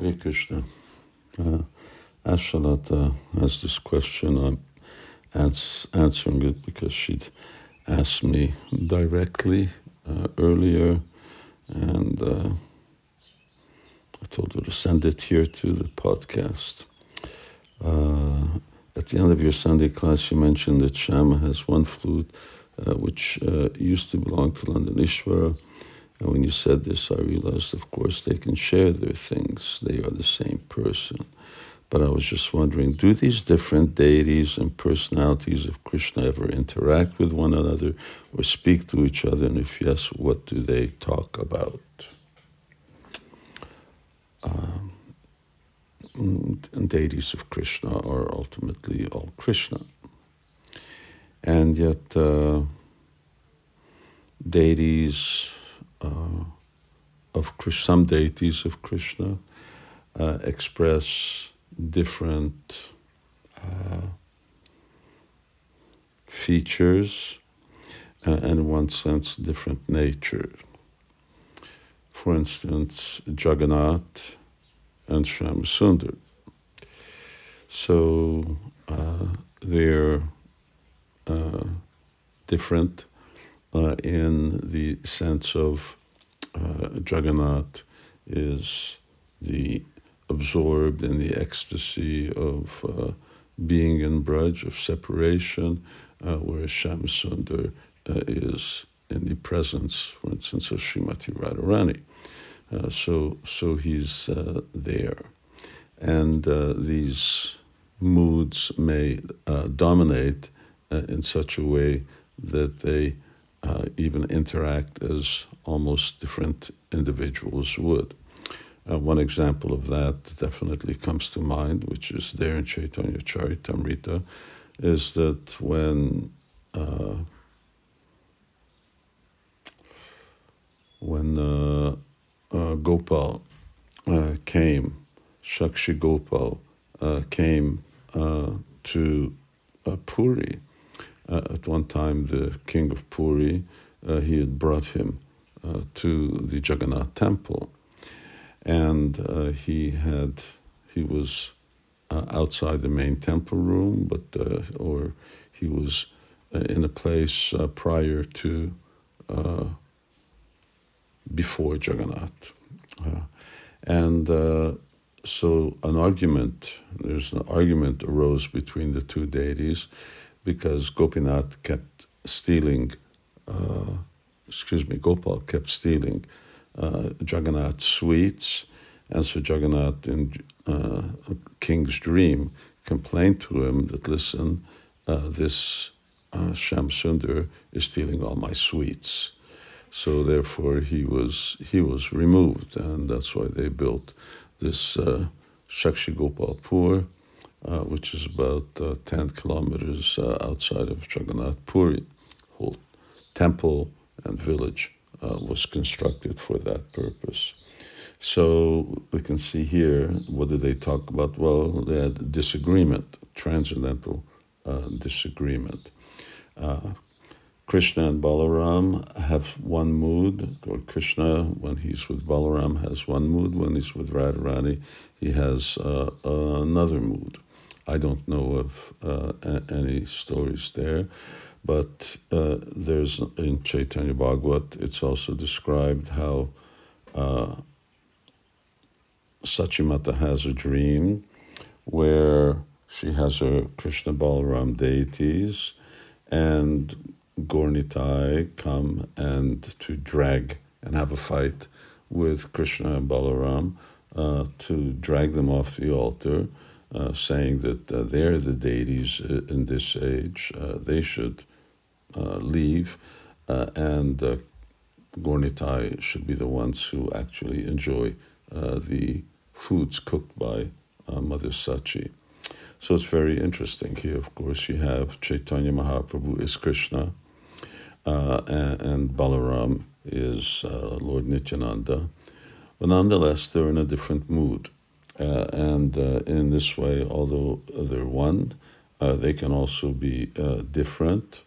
Hare Krishna. Uh, Ashalata has this question. I'm ans- answering it because she'd asked me directly uh, earlier, and uh, I told her to send it here to the podcast. Uh, at the end of your Sunday class, you mentioned that Shama has one flute, uh, which uh, used to belong to London Ishvara. And when you said this, I realized, of course, they can share their things. They are the same person. But I was just wondering do these different deities and personalities of Krishna ever interact with one another or speak to each other? And if yes, what do they talk about? Um, and deities of Krishna are ultimately all Krishna. And yet, uh, deities uh, of some deities of Krishna uh, express different uh, features uh, and, in one sense, different nature. For instance, Jagannath and Shyamsundar. So uh, they're uh, different in the sense of uh, Jagannath is the absorbed in the ecstasy of uh, being in Braj, of separation, uh, whereas Shyamsundar uh, is in the presence, for instance, of Srimati Radharani. Uh, so, so he's uh, there. And uh, these moods may dominate in such a way that they even interact as almost different individuals would. Uh, one example of that definitely comes to mind, which is there in Chaitanya Charitamrita, is that when uh, when uh, uh Gopal uh, came, Shakshi Gopal uh, came to Puri. at one time, the king of Puri, he had brought him to the Jagannath temple and uh, he had he was uh, outside the main temple room, but uh, or he was uh, in a place uh, prior to uh, before Jagannath, and so an argument there's an argument arose between the two deities because Gopinath kept stealing. Excuse me, Gopal kept stealing uh, Jagannath sweets. And so Jagannath, in uh, King's dream, complained to him that, listen, uh, this uh, Shyamsundar is stealing all my sweets. So therefore, he was he was removed, and that's why they built this uh, Shakshi Gopalpur, uh, which is about uh, 10 kilometers uh, outside of Jagannath Puri. Whole temple and village uh, was constructed for that purpose. So we can see here, what did they talk about? Well, they had disagreement, transcendental uh, disagreement. Uh, Krishna and Balaram have one mood, or Krishna, when he's with Balaram, has one mood. When he's with Radharani, he has uh, another mood. I don't know of uh, any stories there. But uh, there's in Chaitanya Bhagavat, it's also described how uh, Sachimata has a dream where she has her Krishna Balaram deities and Gaura-Nitai come and to drag and have a fight with Krishna and Balaram uh, to drag them off the altar, uh, saying that uh, they're the deities uh, in this age. Uh, they should leave, and uh, Gaura-Nitai should be the ones who actually enjoy the foods cooked by Mother Sachi. So it's very interesting. Here, of course, you have Chaitanya Mahaprabhu is Krishna, and, and, Balaram is Lord Nityananda. But nonetheless, they're in a different mood. Uh, and in this way, although they're one, they can also be different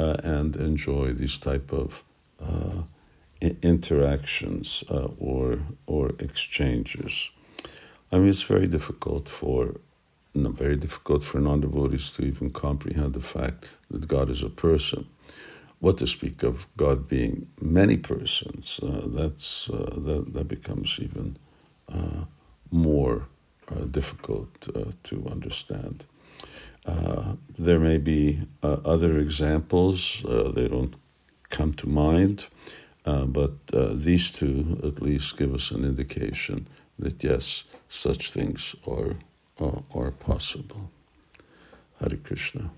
uh, and enjoy these type of uh, interactions uh, or or exchanges. I mean, it's very difficult for not very difficult for non-devotees to even comprehend the fact that God is a person. What to speak of God being many persons? Uh, that's uh, that that becomes even uh, more uh, difficult uh, to understand. Uh, there may be other examples; they don't come to mind, but these two at least give us an indication that yes, such things are are, are possible. Hare Krishna.